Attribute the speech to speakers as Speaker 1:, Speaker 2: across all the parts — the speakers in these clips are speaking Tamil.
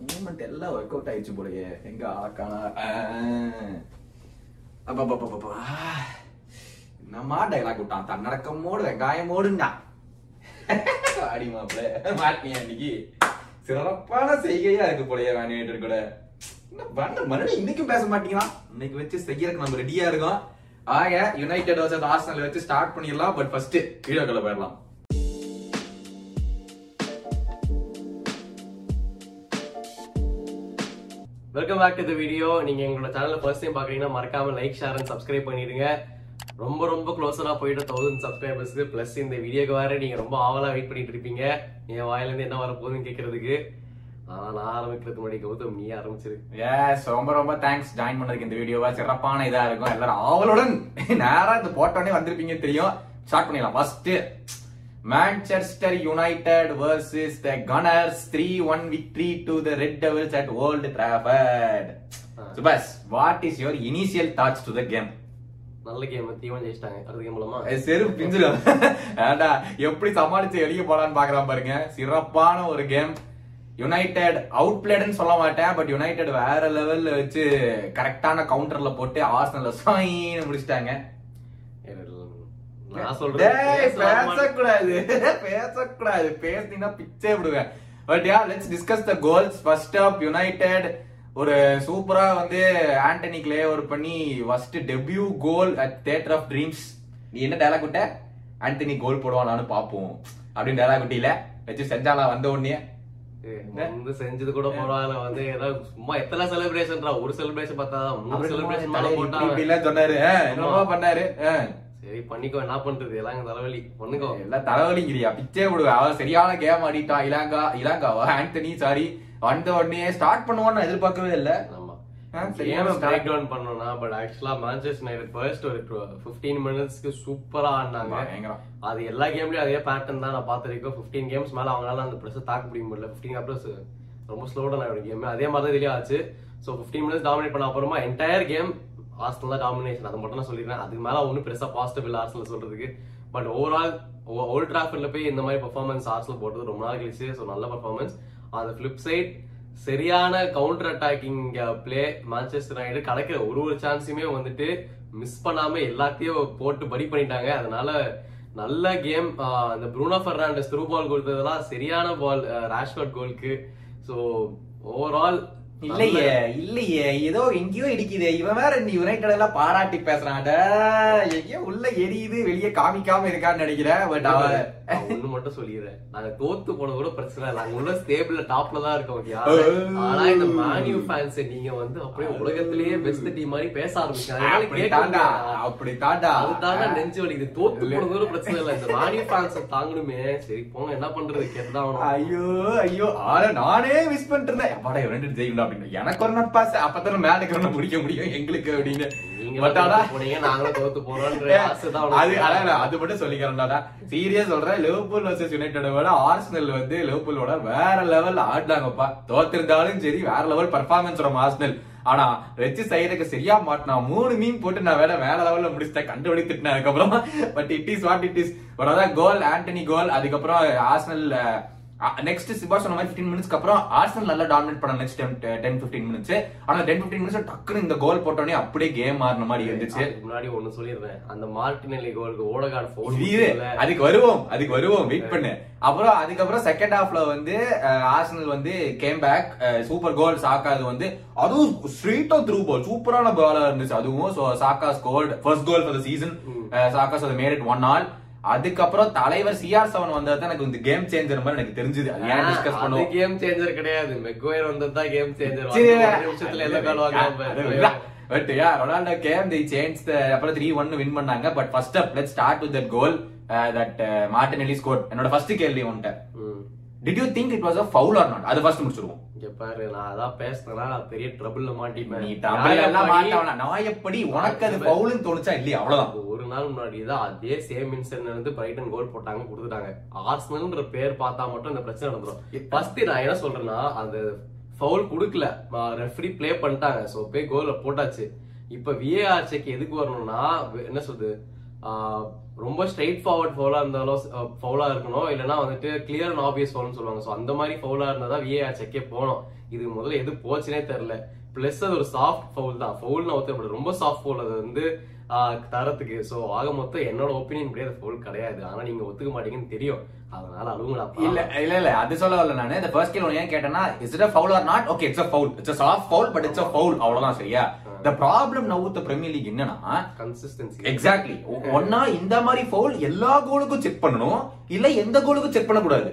Speaker 1: மூமெண்ட் எல்லாம் ஒர்க் அவுட் ஆயிடுச்சு போலயே எங்க ஆக்கானா அப்பப்பப்பப்பா என்னம்மா டைலாக் விட்டான் தன்னடக்கமோடு வெங்காயமோடுன்னா அடி மாப்பிள்ள மாட்டியா இன்னைக்கு சிறப்பான செய்கையா இருக்கு போலயே வேணியேட்டர் கூட என்ன பண்ண மறுபடியும் இன்னைக்கும் பேச மாட்டீங்களா இன்னைக்கு வச்சு செய்யறதுக்கு நம்ம ரெடியா இருக்கோம் ஆக யுனைடெட் வச்சு ஆர்சனல் வச்சு ஸ்டார்ட் பண்ணிடலாம் பட் ஃபர்ஸ்ட் வீடியோக்குள்ள போயிடலாம்
Speaker 2: welcome back to the video நீங்க எங்களோட சேனலில் ஃபர்ஸ்ட் டைம் பாக்குறீங்கன்னா மறக்காம லைக் ஷேர் அண்ட் சப்ஸ்கிரைப் பண்ணிடுங்க. ரொம்ப ரொம்ப க்ளோஸரா போயிட்டு தௌசண்ட் சப்ஸ்கிரைபர்ஸ்க்கு ப்ளஸ் இந்த வீடியோக்கு வேற நீங்க ரொம்ப ஆவலா வெயிட் பண்ணிட்டு இருப்பீங்க. என் வாயில இருந்து என்ன வர போகுதுன்னு கேட்கறதுக்கு நான் ஆரம்பிக்கிறதுக்கு முன்னாடி கௌதம் நீ ஆரம்பிச்சிரு.
Speaker 1: எஸ் ரொம்ப ரொம்ப தேங்க்ஸ் ஜாயின் பண்ணதுக்கு இந்த வீடியோவா சிறப்பான இதா இருக்கும். எல்லாரும் ஆவலுடன் நேரா இது போட்டோன்னே வந்திருப்பீங்க தெரியும். ஸ்டார்ட் பண்ணிடலாம். First Manchester United versus the Gunners three one victory to the Red Devils at Old Trafford Subash what is your initial thoughts to the game
Speaker 2: நல்ல கேம் தீவன் ஜெயிச்சிட்டாங்க. அடுத்த கேம் மூலமா
Speaker 1: செருப்பு பிஞ்சிடும் ஏண்டா எப்படி சமாளிச்சு வெளியே போலான்னு பாக்குறான் பாருங்க. சிறப்பான ஒரு கேம் யுனைடெட் அவுட் பிளேடுன்னு சொல்ல மாட்டேன் பட் யுனைடெட் வேற லெவல்ல வச்சு கரெக்டான கவுண்டர்ல போட்டு ஆர்சனல்ல சாயின்னு முடிச்சிட்டாங்க.
Speaker 2: நான்
Speaker 1: டேய்,
Speaker 2: சொல்றேன்
Speaker 1: பேசக்கூடாது. பேசக்கூடாது. பேசினீங்கன்னா பிச்சே விடுவேன். But yeah let's discuss the goals first of United ஒரு சூப்பரா வந்து ஆண்டனி கிளே ஒரு பண்ணி first debut goal at Theatre of Dreams நீ என்ன டயலாக் விட்ட? ஆண்டனி கோல் போடுவானான்னு பாப்போம் அப்படின்னு டயலாக் விட்டியில. வச்சு செஞ்சாலா வந்த உடனே?
Speaker 2: வந்து செஞ்சது கூட பரவாயில்ல வந்து ஏதாவது சும்மா எத்தனை செலிப்ரேஷன்டா ஒரு செலிப்ரேஷன் பார்த்தா மூணு செலிப்ரேஷன் மேல போட்டா
Speaker 1: சொன்னாரு. என்னமோ பண்ணாரு.
Speaker 2: சரி பண்ணிக்கோ என்ன பண்றது? எங்க தலைவலி. பண்ணுக்கோ
Speaker 1: எல்லாம் தலைவலிங்கிறியா பிச்சே விடுவேன் அவன் சரியான கேம் ஆடிட்டான் இலாங்கா இலாங்காவா? ஆண்டனி சாரி வந்த உடனே ஸ்டார்ட் பண்ணுவான்னு எதிர்பார்க்கவே இல்ல.
Speaker 2: ஆமா.
Speaker 1: ஆ, சரியான
Speaker 2: கேம்
Speaker 1: start.
Speaker 2: பிரேக் டவுன் பண்ணோம்னா பட் ஆக்சுவலா மேன்செஸ்டர் யுனைடெட் ஃபர்ஸ்ட் ஒரு 15 மினிட்ஸ்க்கு சூப்பரா ஆடினாங்க. அது எல்லா கேம்லயும் அதே பேட்டர்ன் தான் நான் வரைக்கும். 15 கேம்ஸ் மேல அவங்களால அந்த பிரஸ் தாக்க முடிய முடியல. 15 அப்புறம் ரொம்ப ஸ்லோ டவுன் ஆகிடும் கேம் அதே மாதிரி தான் ஆச்சு. ஸோ 15 மினிட்ஸ் டாமினேட் பண்ண அப்புறமா என்டையர் கேம் ஆர்சனல் தான் டாமினேஷன் அதை மட்டும் நான் சொல்லிடுறேன். அதுக்கு மேல ஒன்றும் பெருசா பாசிட்டிவ் இல்லை ஆர்சனல் சொல்றதுக்கு. பட் ஓவரால் ஓல்ட் டிராஃபிட்ல போய் இந்த மாதிரி பர்ஃபார்மன்ஸ் ஆர்சனல் போட்டது ரொம்ப நாள் கழிச்சு ஸோ நல்ல பர்ஃபார்மன்ஸ் அந்த ஃபிளிப் சைட் சரியான counter attacking play Manchester United கிடைக்கிற ஒரு ஒரு சான்ஸுமே வந்துட்டு மிஸ் பண்ணாம எல்லாத்தையும் போட்டு படி பண்ணிட்டாங்க. அதனால நல்ல கேம் uh, அந்த ப்ரூனோ ஃபெர்னாண்டஸ் த்ரூ பால் கொடுத்ததெல்லாம் சரியான பால் ரேஷ்வர்ட் கோலுக்கு ஸோ ஓவரால்
Speaker 1: இல்லையே இல்லையே ஏதோ எங்கேயோ இடிக்குதே. இவன் வேற இந்த யுனைடெட் எல்லாம் பாராட்டி பேசுறான். எங்கேயோ உள்ள எரியுது வெளியே காமிக்காம இருக்கான்னு நினைக்கிறேன் பட் அவன்
Speaker 2: ஒண்ணு மட்டும் சொல்லிடுறேன். நாங்க தோத்து போன கூட பிரச்சனை இல்லை. நாங்க உள்ள ஸ்டேபிள்ல டாப்ல தான் இருக்கோம். ஆனா இந்த மேன்யூ ஃபேன்ஸ் நீங்க வந்து அப்படியே உலகத்திலேயே பெஸ்ட் டீம் மாதிரி பேச ஆரம்பிச்சாங்க
Speaker 1: அப்படி தாண்டா
Speaker 2: அதுதாங்க நெஞ்சு வலிக்குது. தோத்து போனது கூட பிரச்சனை இல்லை. இந்த மேன்யூ ஃபேன்ஸ் தாங்கணுமே. சரி போங்க என்ன பண்றது? கேட்டுதான்
Speaker 1: ஐயோ ஐயோ. ஆனா நானே மிஸ் பண்ணிட்டு இருந்தேன். அப்பாடா ரெண்டு ஜெயிக்கணும் அப்படின்னு எனக்கு ஒரு நாட் பாஸ் அப்பதானே மேல இருக்கிறவன பிடிக்க முடியும். எங்களுக்கு அப்படின்னு. பட் ஆனா
Speaker 2: நாங்களும் தோத்து தான்
Speaker 1: அது. அதான் அது மட்டும் சொல்லிக்கிறேன்டா சீரியஸ் சொல்றேன் லிவர்பூல் வர்சஸ் யுனைடெட் விட ஆர்சனல் வந்து லிவர்பூலோட வேற லெவல் ஆடினாங்கப்பா. தோத்திருந்தாலும் சரி வேற லெவல் பர்ஃபார்மன்ஸ் வரும் ஆர்சனல் ஆனா வெச்சு சைடுக்கு சரியா மாட்டினா மூணு மீன் போட்டு நான் வேற வேற லெவல்ல முடிச்சிட்டேன். கண்டுபிடி திட்டினேன் அதுக்கப்புறம். But it is what it is ஒரு கோல் ஆண்டனி கோல் அதுக்கப்புறம் ஆர்சனல் நெக்ஸ்ட் சிபா சொன்ன மாதிரி 15 மினிட்ஸ்க்கு அப்புறம் ஆர்சனல் நல்லா டாமினேட் பண்ண நெக்ஸ்ட் டென் பிப்டீன் மினிட்ஸ் ஆனா டென் பிப்டீன் மினிட்ஸ் டக்குன்னு இந்த கோல் போட்டோடனே அப்படியே கேம் மாறின மாதிரி இருந்துச்சு.
Speaker 2: முன்னாடி ஒண்ணு சொல்லிடுறேன் அந்த மார்டினெல்லி கோலுக்கு ஓடகார்டு ஃபோன்
Speaker 1: அதுக்கு வருவோம் அதுக்கு வருவோம் வெயிட் பண்ணு. அப்புறம் அதுக்கப்புறம் செகண்ட் ஹாஃப்ல வந்து ஆர்சனல் வந்து கேம் பேக் சூப்பர் கோல் சாக்காது வந்து அதுவும் ஸ்ட்ரீட்டா த்ரூ பால் சூப்பரான பாலா இருந்துச்சு. அதுவும் Saka scored first goal for the season Saka so made one all அதுக்கப்புறம் தலைவர் சிஆர் செவன் வந்தது எனக்கு இந்த கேம் சேஞ்சர் மாதிரி எனக்கு தெரிஞ்சது. ஏன் டிஸ்கஸ் பண்ணுவோம்?
Speaker 2: கேம் சேஞ்சர் கிடையாது. மெக்வயர் வந்தது கேம் சேஞ்சர்
Speaker 1: சரி,
Speaker 2: நிமிஷத்துல எந்த கால்
Speaker 1: but yeah Ronaldo game the change அப்புறம் த்ரீ ஒன் வின் பண்ணாங்க. But first up let start with that goal that Martinelli score என்னோட ஃபர்ஸ்ட் கேள்வி உன்ட்ட did you think it was a foul or not அது ஃபர்ஸ்ட் முடிச்சிருவோம்.
Speaker 2: இங்க பாரு நான் அதான் பேசினேன்னா நான் பெரிய ட்ரபிள்ல மாட்டிப்பேன்.
Speaker 1: நீ தமிழ் எல்லாம் மாட்டவனா நான் எப்படி உனக்கு அது ஃபவுல்னு தோணுச்சா இல்லையா? அவ்வளவுதான்.
Speaker 2: நாள் முன்னாடி தான் அதே சேம் இன்சிடென்ட் வந்து பிரைட்டன் கோல் போட்டாங்க கொடுத்துட்டாங்க. ஆர்சனல்ன்ற பேர் பார்த்தா மட்டும் இந்த பிரச்சனை நடந்துரும். ஃபர்ஸ்ட் நான் என்ன சொல்றேன்னா அந்த ஃபவுல் கொடுக்கல. ரெஃப்ரி ப்ளே பண்ணிட்டாங்க. சோ போய் கோல போட்டாச்சு. இப்ப விஏஆர் செக் எதுக்கு வரணும்னா என்ன சொல்றது? ரொம்ப ஸ்ட்ரைட் ஃபார்வர்ட் ஃபவுலா இருந்தாலும் ஃபவுலா இருக்கணும். இல்லைன்னா வந்துட்டு கிளியர் அண்ட் ஆபியஸ் ஃபவுல்னு சொல்லுவாங்க. ஸோ அந்த மாதிரி ஃபவுலா இருந்தால் தான் விஏஆர் செக்கே போகணும் இது முதல்ல எது போச்சுனே தெரியல. பிளஸ் அது ஒரு சாஃப்ட் ஃபவுல் தான். ஃபவுல்னு ஒருத்தர் ரொம்ப சாஃப்ட் ஃபவுல் அது வந்து தரத்துக்கு. ஸோ ஆக மொத்தம் என்னோட ஒப்பீனியன் படி அது ஃபவுல் கிடையாது. ஆனா நீங்க ஒத்துக்க மாட்டீங்கன்னு தெரியும். அதனால அழுவுங்களா
Speaker 1: இல்ல இல்ல இல்ல. அது சொல்ல வரல நானு. இந்த ஃபர்ஸ்ட் கேள்வி ஏன் கேட்டேன்னா is it foul or not okay it's a foul it's a soft foul but it's a foul அவ்வளவுதான் சரியா? The problem now with Premier League என்னன்னா
Speaker 2: கன்சிஸ்டன்சி
Speaker 1: எக்ஸாக்ட்லி ஒன்னா இந்த மாதிரி ஃபவுல் எல்லா கோலுக்கும் செக் பண்ணணும். இல்ல எந்த கோலுக்கும் செக் பண்ணக்கூடாது.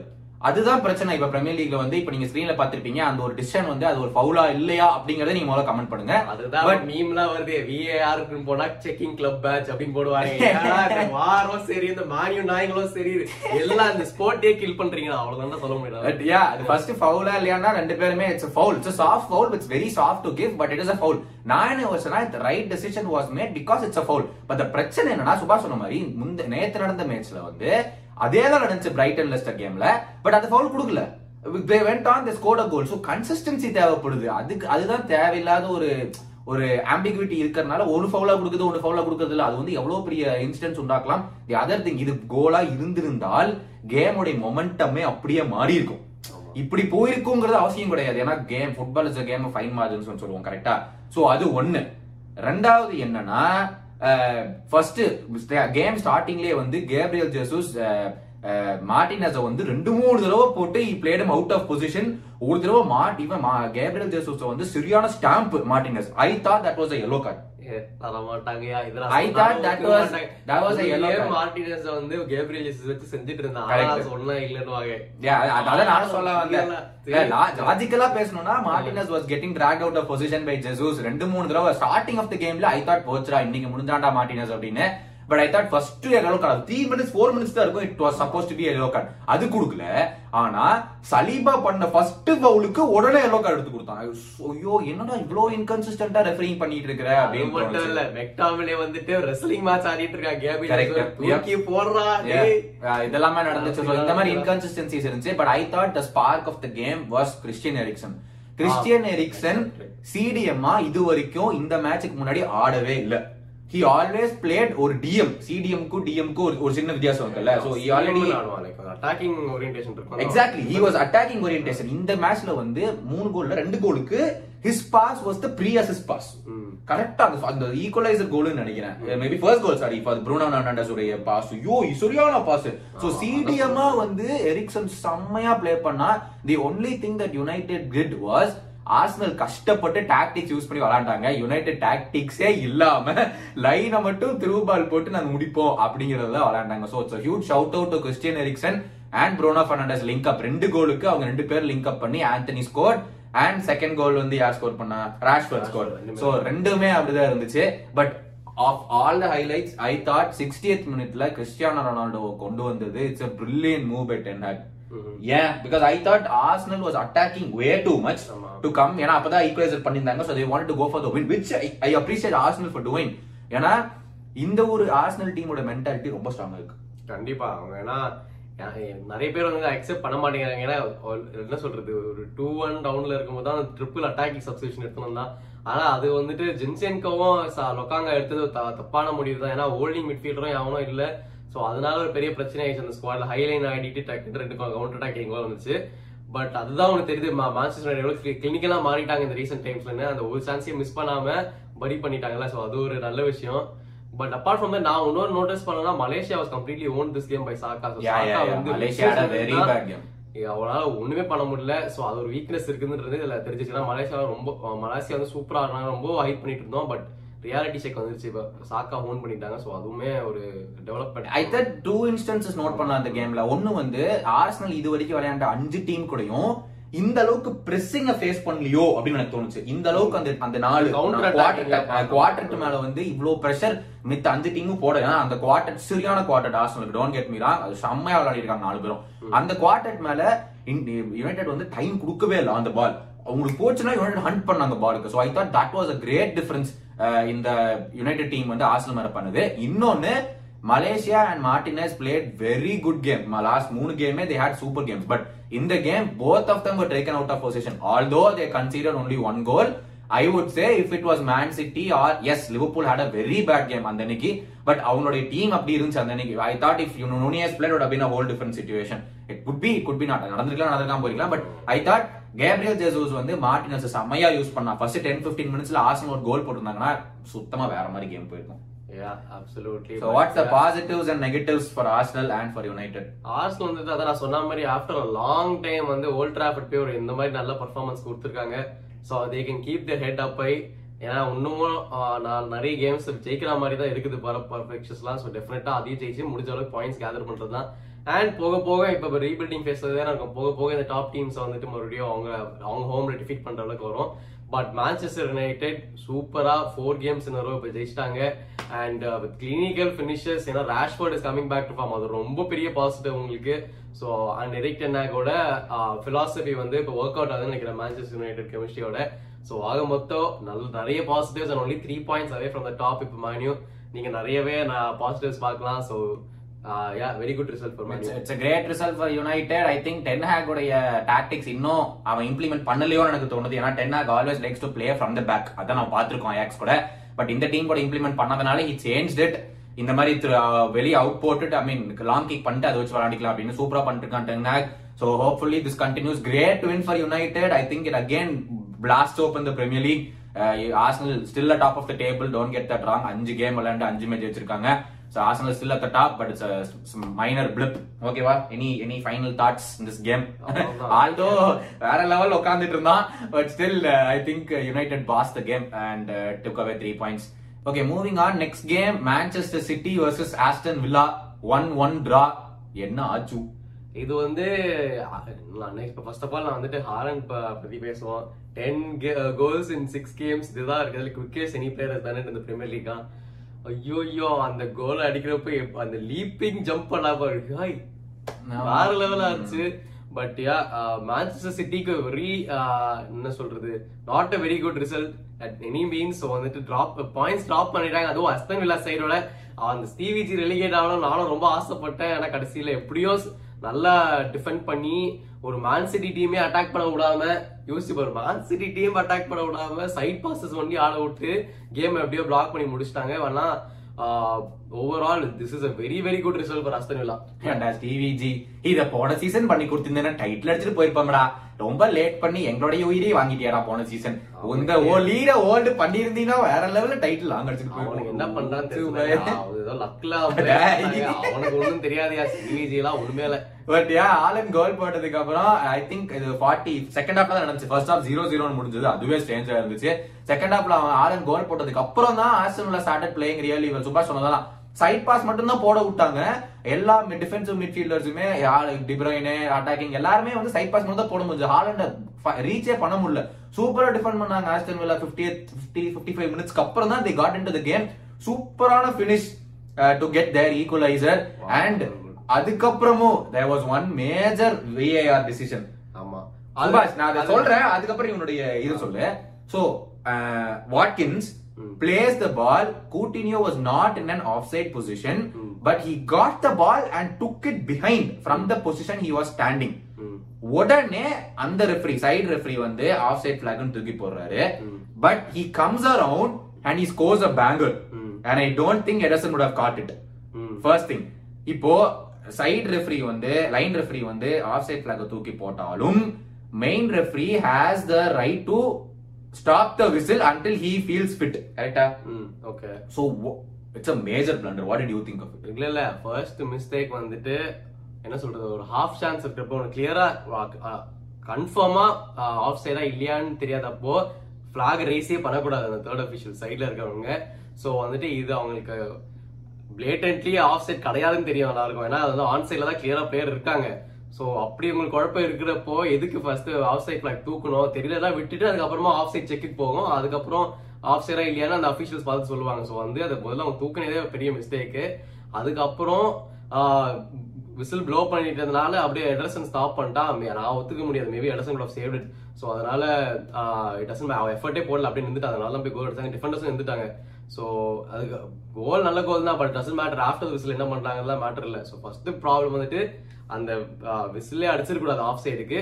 Speaker 1: அதுதான் பிரச்சனை. இப்ப பிரீமியர் லீக்ல வந்து இப்ப நீங்க ஸ்கிரீன்ல பாத்திருப்பீங்க அந்த ஒரு டிசிஷன் வந்து அது ஒரு ஃபவுலா இல்லையா அப்படிங்கறத நீங்க முதல்ல கமெண்ட் பண்ணுங்க.
Speaker 2: அதுதான் மீம்லாம் வருது விஏஆருக்கு போனா செக்கிங் கிளப் பேட்ச் அப்படின்னு போடுவாங்க. வாரம் சரி இந்த மானியம் நாய்களும் சரி எல்லாம் இந்த ஸ்போர்ட்டே கில் பண்றீங்க அவ்வளவுதான் சொல்ல முடியாது
Speaker 1: பட் யா அது ஃபர்ஸ்ட் ஃபவுலா இல்லையானா ரெண்டு பேருமே it's foul it's soft foul it's very soft to give but it is a foul நான் என்ன யோசனா இந்த right decision was made because it's a foul but பிரச்சனை என்னன்னா சுபாஷ் சொன்ன மாதிரி முந்த நேத்து நடந்த மேட்ச்ல வந்து அதே தான் நடந்துச்சு பிரைட்டன் லெஸ்டர் கேம்ல பட் அந்த ஃபவுல் கொடுக்கல. They went on the scored goal so consistency தேவைப்படுது. அதுக்கு அதுதான் தேவையில்லாத ஒரு ஒரு ஆம்பிகுவிட்டி இருக்கிறதுனால ஒரு ஃபவுலா கொடுக்குது ஒரு ஃபவுலா கொடுக்கறது இல்ல அது வந்து எவ்வளவு பெரிய இன்சிடென்ட்ஸ் உண்டாக்கலாம். தி அதர் திங் இது கோலா இருந்திருந்தால் கேமுடைய மொமெண்டமே அப்படியே மாறி இருக்கும் இப்படி போயிருக்குங்கிறது அவசியம் கிடையாது. ஏன்னா game football is game fine margins சொல்லுவோம் கரெக்டா சோ அது ஒண்ணு. ரெண்டாவது என்னன்னா ஃபர்ஸ்ட் கேம் ஸ்டார்டிங்லயே வந்து கேப்ரியல் ஜெசூஸ் மார்டினஸ வந்து ரெண்டு மூணு தடவை போட்டு இ played him out of position ஒரு தடவை மாட் இவன் கேப்ரியல் ஜெசூஸ் வந்து சரியான stamp Martinez I thought that was yellow card card
Speaker 2: ஏ, தர மாட்டாங்கயா இதெல்லாம்
Speaker 1: I thought that
Speaker 2: ஒத்துக்க
Speaker 1: was-
Speaker 2: மாட்டாங்க.
Speaker 1: that was a yellow
Speaker 2: ஏன்
Speaker 1: card.
Speaker 2: மார்டினஸ் வந்து கேப்ரியல் ஜெசஸ் வச்சு செஞ்சுட்டு இருந்தான் சொன்னா இல்லன்னுவாங்க.
Speaker 1: அதான் நானும் சொல்ல வந்தேன். லாஜிக்கலா பேசணும்னா Martinez was getting drag out of position by Jesus ரெண்டு மூணு தடவை ஸ்டார்டிங் ஆஃப் த கேம்ல ஐ தாட் போச்சுடா இன்னைக்கு முடிஞ்சாண்டா மார்டினஸ் அப்படின்னு. But I thought first yellow card three minutes four minutes தான் இருக்கும். It was suppose to be yellow card அது கொடுக்கல. ஆனா சலீபா பண்ண ஃபர்ஸ்ட் பவுலுக்கு உடனே எல்லோ கார்டு எடுத்து கொடுத்தான். ஐயோ என்னடா இவ்ளோ இன்கன்சிஸ்டன்டா ரெஃபரிங் பண்ணிட்டு இருக்கிற அப்படின்னு
Speaker 2: மட்டும். இல்ல மெக்டாமிலே வந்துட்டு ரெஸ்லிங் மேட்ச் ஆடிட்டு. கேபிள் தூக்கி போடுறா
Speaker 1: இதெல்லாமே நடந்துச்சு. இந்த மாதிரி இன்கன்சிஸ்டன்சிஸ் இருந்துச்சு. But I thought the spark of the game was Christian Eriksen Christian Eriksen சிடிஎம்மா இது வரைக்கும் இந்த மேட்சுக்கு முன்னாடி ஆடவே இல்ல. ஹி ஆல்வேஸ் பிளேட் ஒரு டிஎம் சிடிஎம்க்கு டிஎம்க்கு ஒரு ஒரு சின்ன வித்தியாசம் இருக்குல்ல. So he already
Speaker 2: attacking orientation இருக்கும்.
Speaker 1: Exactly he was attacking orientation இந்த மேட்ச்ல வந்து மூணு கோல்ல ரெண்டு கோலுக்கு his pass was the pre assist pass. கரெக்டா அந்த அந்த ஈக்குவலைசர் கோல்னு நினைக்கிறேன். Maybe first goal sorry for Bruno Fernandes உடைய பாஸ் ஐயோ சரியான பாஸ் சோ சிடிஎம்மா வந்து எரிக்சன் செம்மையா ப்ளே பண்ணா. The only thing that United grit was Arsenal கஷ்டப்பட்டு டாக்டிக்ஸ் யூஸ் பண்ணி விளையாண்டாங்க. யுனைடெட் டாக்டிக்ஸே இல்லாம லைனை மட்டும் த்ரூ பால் போட்டு நாங்க முடிப்போம் அப்படிங்கறத விளையாண்டாங்க. So it's huge shout out to Christian Eriksen and Bruno Fernandes link up ரெண்டு கோலுக்கு அவங்க ரெண்டு பேர் லிங்க் அப் பண்ணி Antony score and second goal வந்து யார் ஸ்கோர் பண்ணா? ராஷ்வர்ட் ஸ்கோர். சோ ரெண்டுமே. அப்படிதான் இருந்துச்சு. But of all the highlights I thought sixtieth மினிட்ல கிறிஸ்டியானோ ரொனால்டோ கொண்டு வந்தது. It's a brilliant move by ten. ஏன் because I thought Arsenal was attacking way too much. To come ஏன்னா அப்பதான் ஈக்குவலைசர் பண்ணியிருந்தாங்க. So they want to go for the win which I appreciate Arsenal for doing ஏன்னா இந்த ஒரு ஆர்சனல் டீமோட மென்டாலிட்டி ரொம்ப ஸ்ட்ராங்கா இருக்கு.
Speaker 2: கண்டிப்பா. அவங்க ஏன்னா ஏன் நிறைய பேர் வந்து அக்செப்ட் பண்ண மாட்டேங்கிறாங்க. ஏன்னா என்ன சொல்றது? ஒரு டூ ஒன் டவுன்ல இருக்கும்போது தான் ட்ரிபிள் அட்டாக்கிங் சப்ஸ்டியூஷன் எடுத்தணும் தான். ஆனா அது வந்துட்டு ஜின்சென்கோவும் லொக்காங்க எடுத்தது தப்பான முடிவு தான் ஏன்னா ஹோல்டிங் மிட்ஃபீல்டரும் அவனும் இல்ல. சோ அதனால ஒரு பெரிய பிரச்சனை ஆயிடுச்சு அந்த ஸ்குவாட்ல ஹைலைன் ஆடிட்டு டக்கு ரெண்டு கவுண்டர் அட்டாக்கிங் வந்துச்சு. பட் அதுதான் உனக்கு தெரியுது மான்செஸ்டர் எவ்வளவு கிளினிக்கலா மாறிட்டாங்க இந்த ரீசெண்ட் டைம்ஸ்ல அந்த ஒரு சான்ஸையும் மிஸ் பண்ணாம பரி பண்ணிட்டாங்கல்ல. சோ அது ஒரு நல்ல விஷயம். பட் அப்பார்ட் ஃப்ரம் தட் நான் இன்னொரு நோட்டீஸ் பண்ணனா Malacia was completely own this game by Saka
Speaker 1: very bad game.
Speaker 2: அவனால ஒண்ணுமே பண்ண முடியல. சோ அது ஒரு வீக்னஸ் இருக்குன்றது இதுல தெரிஞ்சிச்சுன்னா மலேசியா ரொம்ப மலேசியா வந்து சூப்பரா ஆடுறாங்க. ரொம்ப ஹைட் பண்ணிட்டு இருந்தோம். பட் ரியாலிட்டி செக் வந்துருச்சு. இப்ப சாக்கா ஓன் பண்ணிட்டாங்க. சோ அதுவுமே ஒரு development
Speaker 1: I that two instances note பண்ண அந்த கேம்ல ஒன்னு வந்து ஆர்சனல் இது வரைக்கும் விளையாண்ட அஞ்சு டீம் கூடயும் இந்த அளவுக்கு பிரessing ஃபேஸ் பண்ணலையோ அப்படின்னு எனக்கு தோணுச்சு. இந்த அளவுக்கு அந்த அந்த நாலு குவார்டர் குவார்டர் மேல வந்து இவ்ளோ பிரஷர் மித்த அஞ்சு டீமும் போட ஏன்னா அந்த குவார்டர் சரியான குவார்டர் ஆர்சனலுக்கு டோன்ட் கெட் மீ ராங் அது செம்மையா விளையாடி இருக்காங்க நாலு பேரும். அந்த குவார்டர் மேல யுனைடெட் வந்து டைம் கொடுக்கவே இல்லை அந்த பால் அவங்களுக்கு போச்சுன்னா யுனைடெட் ஹண்ட் பண்ணாங்க பாலுக்கு so I thought that was a great difference இந்த யுனைடெட் டீம் வந்து ஆசல் மேல பண்ணுது. இன்னொன்னு Malacia and Martinez played very good game last மூணு கேமே they had super games but இந்த game both of them taken out of position position although they conceded only one goal I would say if it was Man City or S Liverpool had a very bad game அந்த அன்னைக்கு பட் அவங்களுடைய டீம் அப்படி இருந்துச்சு அந்த அன்னைக்கு I thought if you நோனியஸ் played would whole different situation it could be could be not நடந்திருக்கலாம் நடந்திருக்காம போயிருக்கலாம். But I thought Gabriel Jesus வந்து மார்டினஸ் செம்மையா யூஸ் பண்ணா. ஃபர்ஸ்ட் டென் பிப்டீன் மினிட்ஸ்ல ஆர்சனல் ஒரு கோல் போட்டிருந்தாங்கன்னா சுத்தமா வேற மாதிரி கேம் போயிருக்கும்.
Speaker 2: Yeah, absolutely.
Speaker 1: So what's the positives and negatives for Arsenal and for United?
Speaker 2: Arsenal வந்துட்டு அதான் நான் சொன்ன மாதிரி ஆஃப்டர் லாங் டைம் வந்து ஓல்ட் போய் ஒரு இந்த மாதிரி நல்ல பர்ஃபார்மன்ஸ் கொடுத்துருக்காங்க. So they can keep the head up I ஏன்னா இன்னமும் நான் நிறைய கேம்ஸ் ஜெயிக்கிற மாதிரி தான் இருக்குது பர பர்ஃபெக்ஷன்ஸ்லாம் ஸோ டெஃபினட்டாக அதையும் ஜெயிச்சு முடிஞ்ச அளவுக்கு பாயிண்ட்ஸ் கேதர் பண்ணுறது தான் அண்ட் போக போக இப்போ ரீபில்டிங் ஃபேஸ் தான் இருக்கும். போக போக இந்த டாப் டீம்ஸ் வந்துட்டு மறுபடியும் அவங்க அவங்க ஹோம்ல டிஃபீட் பண்ற அளவுக்கு வரும். பட் மான்செஸ்டர் யுனைடெட் சூப்பரா ஃபோர் கேம்ஸ் இந்த இப்போ ஜெயிச்சிட்டாங்க. அண்ட் வித் கிளினிக்கல் ஃபினிஷஸ் ஏன்னா Rashford is coming back to form அது ரொம்ப பெரிய பாசிட்டிவ் உங்களுக்கு. ஸோ அண்ட் எரிக் டென்னாகோட ஃபிலாசபி வந்து இப்போ ஒர்க் அவுட் ஆகுதுன்னு நினைக்கிறேன் மான்செஸ்டர் யுனைடெட் கெமிஸ்ட்ரியோட ஸோ ஆக மொத்தம் நல்ல நிறைய positives and only three points away from the top இப்போ மானியும் நீங்க நிறையவே நான் uh, பாசிட்டிவ்ஸ் பார்க்கலாம். So yeah very good result for
Speaker 1: it's a great result for United. I think Ten Hag உடைய tactics இன்னும் அவன் இம்ப்ளிமெண்ட் பண்ணலையோன்னு எனக்கு தோணுது. ஏன்னா Ten Hag always likes to play from the back. அதான் நான் பார்த்திருக்கோம் Ajax கூட. பட் இந்த டீம் கூட இம்ப்ளிமெண்ட் பண்ணதுனால he changed it. இந்த மாதிரி திரு- அஹ் வெளிய அவுட் போட்டுட்டு ஐ மீன் லாங் கிக் பண்ணிட்டு அதை வச்சு விளையாடிக்கலாம் அப்படின்னு சூப்பரா பண்ணிட்டு இருக்கான் Ten Hag. So hopefully this continues. Great win for United. I think it again blasts open the Premier League. Arsenal still top of the table don't get that wrong அஞ்சு கேம் விளையாண்டு அஞ்சு மேட்ச் வச்சிருக்காங்க so Arsenal still at the top but it's minor flip ஓகேவா any any final thoughts in this game. Although வேற லெவல் உட்காந்துட்டு இருந்தான் but still I think United pass the game and took away three points okay moving on next game Manchester City versus Aston Villa one one draw என்ன ஆச்சு?
Speaker 2: இது வந்து ஃபர்ஸ்ட் ஆஃப் ஆல் நான் வந்துட்டு ஹாரன் பத்தி பேசுவோம். Ten goals in six games இதுதான் இருக்கிறதுல குவிக்கஸ்ட் எனி பிளேயர் தானே இந்த பிரீமியர் லீக்கா ஐயோ ஐயோ அந்த கோல் அடிக்கிறப்ப அந்த லீப்பிங் ஜம்ப் பண்ணா பாரு ஹாய் வேற லெவல் ஆச்சு பட் யா மான்செஸ்டர் சிட்டிக்கு வெரி என்ன சொல்றது not a very good result at any means வந்துட்டு டிராப் பாயிண்ட்ஸ் டிராப் பண்ணிட்டாங்க. அதுவும் அஸ்தன் வில்லா சைடோட அந்த ஸ்டீவிஜி ரெலிகேட் ஆகணும் நானும் ரொம்ப ஆசைப்பட்டேன். ஆனா கடைசியில எப்படியோ நல்லா டிஃபெண்ட் பண்ணி ஒரு மேன் சிட்டி டீமே அட்டாக் பண்ண விடாம யோசிச்சு பாரு மேன் சிட்டி டீம் அட்டாக் பண்ண விடாம சைட் பாசஸ் ஒன்லி ஆட விட்டு கேம் எப்படியோ பிளாக் பண்ணி முடிச்சிட்டாங்க. ஆனா overall this is a very very good result for Aston Villa
Speaker 1: ஏன்டா டிவிஜி இத போன சீசன் பண்ணி கொடுத்திருந்தேன்னா டைட்டில் அடிச்சுட்டு போயிருப்போம்டா. ரொம்ப லேட் பண்ணி எங்களுடைய உயிரே வாங்கிட்டியாடா போன சீசன் உங்க ஓ லீட ஓல்டு பண்ணியிருந்தீங்கன்னா வேற லெவல்ல டைட்டில் வாங்க அடிச்சுட்டு
Speaker 2: அவனுக்கு என்ன பண்றான்னு
Speaker 1: போயிருப்போம்.
Speaker 2: ஏதோ லக்ல அவனுக்கு ஒண்ணும் தெரியாதியா சிவிஜி எல்லாம் ஒண்ணுமே இல்ல.
Speaker 1: பட் யா ஆலன் கோல் போட்டதுக்கு அப்புறம் ஐ திங்க் இது ஃபார்ட்டி செகண்ட் ஹாஃப்ல தான் நடந்துச்சு. ஃபர்ஸ்ட் ஹாஃப் ஜீரோ ஜீரோன்னு முடிஞ்சது. அதுவே ஸ்ட்ரேஞ்சா இருந்துச்சு. செகண்ட் ஹாஃப்ல அவன் ஆலன் கோல் போட்டதுக்கு அப்புறம் தான் ஆஸ்டன்ல started playing really well Subash சொன்னதெல்லாம். சைட் பாஸ் மட்டும் தான் போட விட்டாங்க. எல்லா டிஃபென்சிவ் மிட்ஃபீல்டர்ஸுமே டிப்ரோயினே அட்டாக்கிங் எல்லாருமே வந்து சைட் பாஸ் மட்டும் தான் போட முடிஞ்சு ஹாலண்ட ரீச்சே பண்ண முடியல. சூப்பரா டிஃபெண்ட் பண்ணாங்க Aston Villa 50 fifty fifty five மினிட்ஸ்க்கு அப்புறம் தான் they got in to the game சூப்பரான finish to get their equaliser and அதுக்கப்புறமும் there was one major VAR decision
Speaker 2: ஆமா.
Speaker 1: சுபாஷ் நான் அதை சொல்றேன். அதுக்கப்புறம் இவனுடைய இது சொல்லு. So Watkins plays the ball Coutinho was not in an offside position but he got the ball and took it behind from the position he was standing. உடனே அந்த ரெஃப்ரி சைடு ரெஃப்ரி வந்து ஆஃப் சைட் பிளாக்னு தூக்கி போடுறாரு. But he comes around and he scores a banger. And I don't think Ederson would have caught it.
Speaker 2: Hmm.
Speaker 1: First thing இப்போ சைடு ரெஃப்ரி வந்து லைன் ரெஃப்ரி வந்து ஆஃப் சைட் பிளாக தூக்கி போட்டாலும் main referee has the right to stop the whistle until he feels fit கரெக்டா
Speaker 2: okay
Speaker 1: so it's a major blunder what you think of it
Speaker 2: இல்ல இல்ல. ஃபர்ஸ்ட் மிஸ்டேக் வந்துட்டு என்ன சொல்றது ஒரு ஹாஃப் சான்ஸ் இருக்கிறப்போ கிளியரா கன்ஃபார்மா ஆஃப் சைடா இல்லையான்னு தெரியாதப்போ ஃப்ளாக் ரைஸே பண்ணக்கூடாது. அந்த தேர்ட் அஃபிஷியல் சைடில் இருக்கிறவங்க. ஸோ வந்துட்டு இது அவங்களுக்கு பிளேட்டன்ட்லி ஆஃப் சைட் கிடையாதுன்னு தெரியும் நல்லாயிருக்கும் ஏன்னா அது வந்து ஆன் சைடில் தான் கிளியராக பிளேயர் இருக்காங்க. ஸோ அப்படி உங்களுக்கு குழப்பம் இருக்கிறப்போ எதுக்கு ஃபர்ஸ்ட் ஆஃப் சைட் ஃபிளாக் தூக்கணும் தெரியலதான் விட்டுட்டு அதுக்கப்புறமா ஆஃப் சைட் செக்குக்கு போகும். அதுக்கப்புறம் ஆஃப் சைடா இல்லையானா அந்த அஃபிஷியல்ஸ் பார்த்து சொல்லுவாங்க. ஸோ வந்து அது முதல்ல அவங்க தூக்கினதே பெரிய மிஸ்டேக்கு அதுக்கப்புறம் விசில் ப்ளோ பண்ணிட்டதுனால அப்படியே எடர்சன் ஸ்டாப் பண்ணிட்டா நான் ஒத்துக்க முடியாது. மேபி எடர்சன் கூட சேவ்ட் ஸோ அதனால uh, டசன் அவன் எஃபர்ட்டே போடல அப்படியே இருந்துட்டு அதனால போய் கோல் எடுத்தாங்க. டிஃபெண்டர்ஸும் இருந்துட்டாங்க. ஸோ அதுக்கு கோல் நல்ல கோல் தான் but doesn't matter after whistle என்ன பண்ணுறாங்கலாம் மேட்டர் இல்லை. ஸோ ஃபர்ஸ்ட் ப்ராப்ளம் வந்துட்டு அந்த விசிலே அடிச்சிருக்கூடாது ஆஃப் சைடுக்கு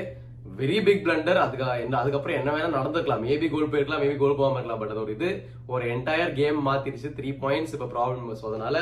Speaker 2: வெரி பிக் பிளண்டர் அதுக்கு என்ன அதுக்கப்புறம் என்ன வேணா நடந்துக்கலாம் மேபி கோல் போயிருக்கலாம் மேபி கோல் போகாம இருக்கலாம். பட் அது ஒரு இது ஒரு என்டையர் கேம் மாத்திருச்சு த்ரீ பாயிண்ட்ஸ் இப்போ ப்ராப்ளம் ஸோ அதனால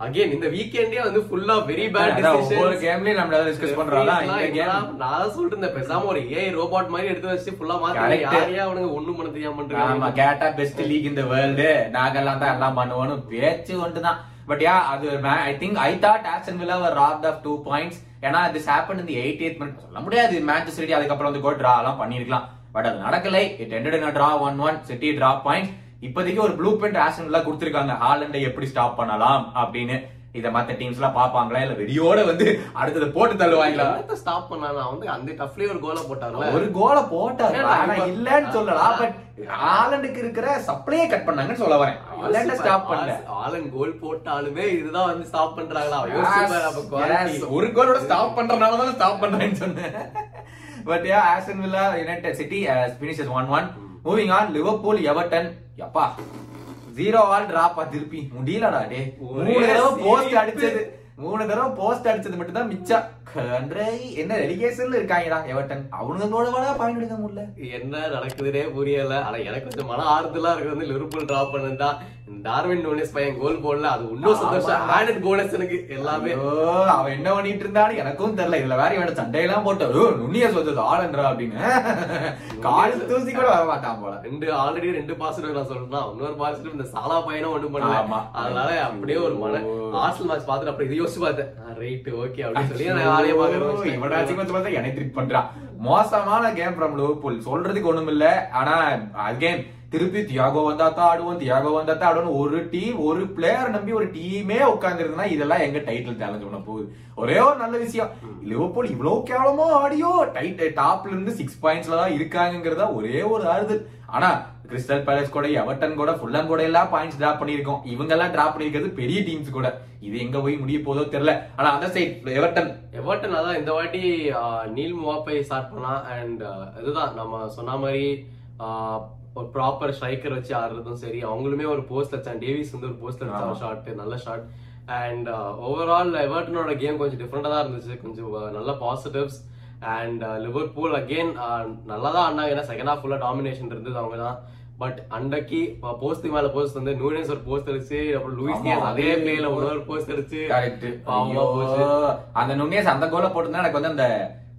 Speaker 2: அகைன் இந்த வீக்கெண்டே வந்து ஃபுல்லா வெரி பேட்
Speaker 1: அதான் ஒவ்வொரு கேம்லயும் நம்ம டிஸ்கஸ் பண்றோம்ல இந்த கேம்
Speaker 2: நான் சொல்லிட்டு இருந்தேன் பேசாம ஒரு ஏஐ ரோபோட் மாதிரி எடுத்து வச்சு ஃபுல்லா மாத்தி. யாரையா அவனுங்க ஒண்ணும் பண்ண தெரியாம
Speaker 1: ஆமா
Speaker 2: பண்றாங்க
Speaker 1: கேட்டா பெஸ்ட் லீக் இந்த வேர்ல்டு நாங்கெல்லாம் தான் எல்லாம் பண்ணுவோம்னு பேச்சு ஒன்றுதான் பட் யா அது I think I thought action Villa were robbed of two points ஏன்னா திஸ் ஹேப்பன் இந்த எயிட் எய்த் மினிட் சொல்ல முடியாது. மேட்ச் சிட்டி அதுக்கப்புறம் வந்து கூட டிரா எல்லாம் பண்ணிருக்கலாம் பட் அது நடக்கலை. It ended in draw one one City draw point இப்போதைக்கு ஒரு ப்ளூ பிரிண்ட் ஆக்சன் வில்லா கொடுத்திருக்காங்க. ஹாலண்டை எப்படி ஸ்டாப் பண்ணலாம் அப்படின்னு. இத மத்த டீம்ஸ் எல்லாம் பாப்பாங்களா இல்ல வெறியோட வந்து அடுத்தது போட்டு தள்ளுவாங்களா?
Speaker 2: ஸ்டாப் பண்ணானா? வந்து அந்த டஃப்லயே ஒரு கோலை போட்டார்ல.
Speaker 1: ஒரு கோல போட்டாரு. ஆனா இல்லன்னு சொல்லலாம் பட் ஆலண்டுக்கு இருக்கிற சப்ளையே கட் பண்ணாங்கன்னு சொல்ல வரேன். ஆலண்ட ஸ்டாப் பண்ணல.
Speaker 2: ஆலன் கோல் போட்டாலுமே இதுதான் வந்து ஸ்டாப் பண்றாங்களா?
Speaker 1: ஒரு கோலோட ஸ்டாப் பண்றதுனால தான் ஸ்டாப் பண்றேன்னு சொன்னேன். But ya Aston Villa United City finishes one one moving on Liverpool Everton Yapa zero all டிராப்பா திருப்பி முடியலடா டே மூணு தடவை போஸ்ட். அடிச்சது. மூணு தடவை போஸ்ட் அடிச்சது மட்டும் தான் மிச்சம். கன்றை என்ன ரெலிகேஷன்ல இருக்காங்கடா எவர்டன் அவனுங்க கூட வேணா பாயிண்ட் எடுக்க முடியல.
Speaker 2: என்ன நடக்குதுன்னே புரியல. ஆனா எனக்கு கொஞ்சம் மன ஆறுதலா இருக்கு வந்து லிவர்பூல் டிராப் பண்ணதா டார்வின் நோனிஸ் பையன் கோல் போடல அது இன்னும் சந்தோஷம். ஆடட் போனஸ் எனக்கு எல்லாமே.
Speaker 1: அவன் என்ன பண்ணிட்டு இருந்தான்னு எனக்கும் தெரியல. இதுல வேற இவன் சண்டையெல்லாம் போட்டு "ஓ, நுண்ணிய சொல்றது ஆளுன்றா அப்படின்னு. கால் தூசி கூட வர மாட்டான் போல.
Speaker 2: ரெண்டு ஆல்ரெடி ரெண்டு பாசிட்டிவ் நான் சொல்றேன். இன்னொரு பாசிட்டிவ் இந்த சாலா பையனும் ஒண்ணும்
Speaker 1: ஆமா.
Speaker 2: பண்ணல அதனால அப்படியே ஒரு மன ஆர்சனல் மேட்ச் பார்த்துட்டு அப்படி இது யோசிச்சு பார்த்தேன். ரைட் ஓகே அப்படின்னு சொல்லி நான் ஆளையே பாக்குறேன்
Speaker 1: இவனாச்சும் கொஞ்சம் பார்த்தா என்னை திருப்பி பண்றான். மோசமான கேம் ஃப்ரம் லிவர்பூல் சொல்றதுக்கு ஒண்ணும் இல்ல ஆனா அகைன் திருப்பி தியாகோ வந்தா தான் ஆடுவோம் தியாகோ வந்தா தான் ஆடுவோம் ஒரு டீம் ஒரு பிளேயர் நம்பி ஒரு டீமே உட்கார்ந்துருந்தா இதெல்லாம் எங்க டைட்டில் சேலஞ்ச் பண்ண போகுது. ஒரே ஒரு நல்ல விஷயம். லிவர்பூல் இவ்வளவு கேவலமோ ஆடியோ. டைட் டாப்ல இருந்து சிக்ஸ் பாயிண்ட்ஸ்ல தான் இருக்காங்கிறதா ஒரே ஒரு ஆறுதல் ஆனா கிறிஸ்டல் பேலஸ் கூட எவர்டன் கூட ஃபுல்லம் கூட எல்லாம் பாயிண்ட்ஸ் டிராப் பண்ணிருக்கோம் இவங்க எல்லாம் டிராப் பண்ணிருக்கிறது பெரிய டீம்ஸ் கூட. இது எங்க போய் முடிய போதோ தெரியல. ஆனா அந்த சைட் எவர்டன்
Speaker 2: எவர்டன் அதான் இந்த வாட்டி நீல் முவாப்பை ஸ்டார்ட் பண்ணா அண்ட் இதுதான் நம்ம சொன்ன மாதிரி ஒரு ப்ராப்பர் ஸ்ட்ரைக்கர் வச்சு ஆடுறதும் சரி அவங்களுமே ஒரு போஸ்ட் வச்சான் டேவிஸ் வந்து ஒரு போஸ்ட் வச்சா ஷாட் நல்ல ஷாட் அண்ட் ஓவரால் எவர்டனோட கேம் கொஞ்சம் டிஃப்ரெண்டா தான் இருந்துச்சு. கொஞ்சம் ஆஹ், நல்ல பாசிட்டிவ்ஸ் அண்ட் லிவர்பூல் அகெயின் நல்லா தான் ஆடினாங்க. ஏன்னா செகண்ட் ஹாஃப் ஃபுல்லா டாமினேஷன் இருந்தது அவங்க தான். பட் அண்டக்கி போஸ்ட்டுக்கு மேல போஸ்ட் வந்து நூனேஸ் ஒரு போஸ்ட் அடிச்சு அப்புறம் லூயிஸ் அதே பிளேல இன்னொரு போஸ்ட் அடிச்சு.
Speaker 1: அந்த நுண்ணியஸ் அந்த கோல போட்டுருந்தா எனக்கு வந்து அந்த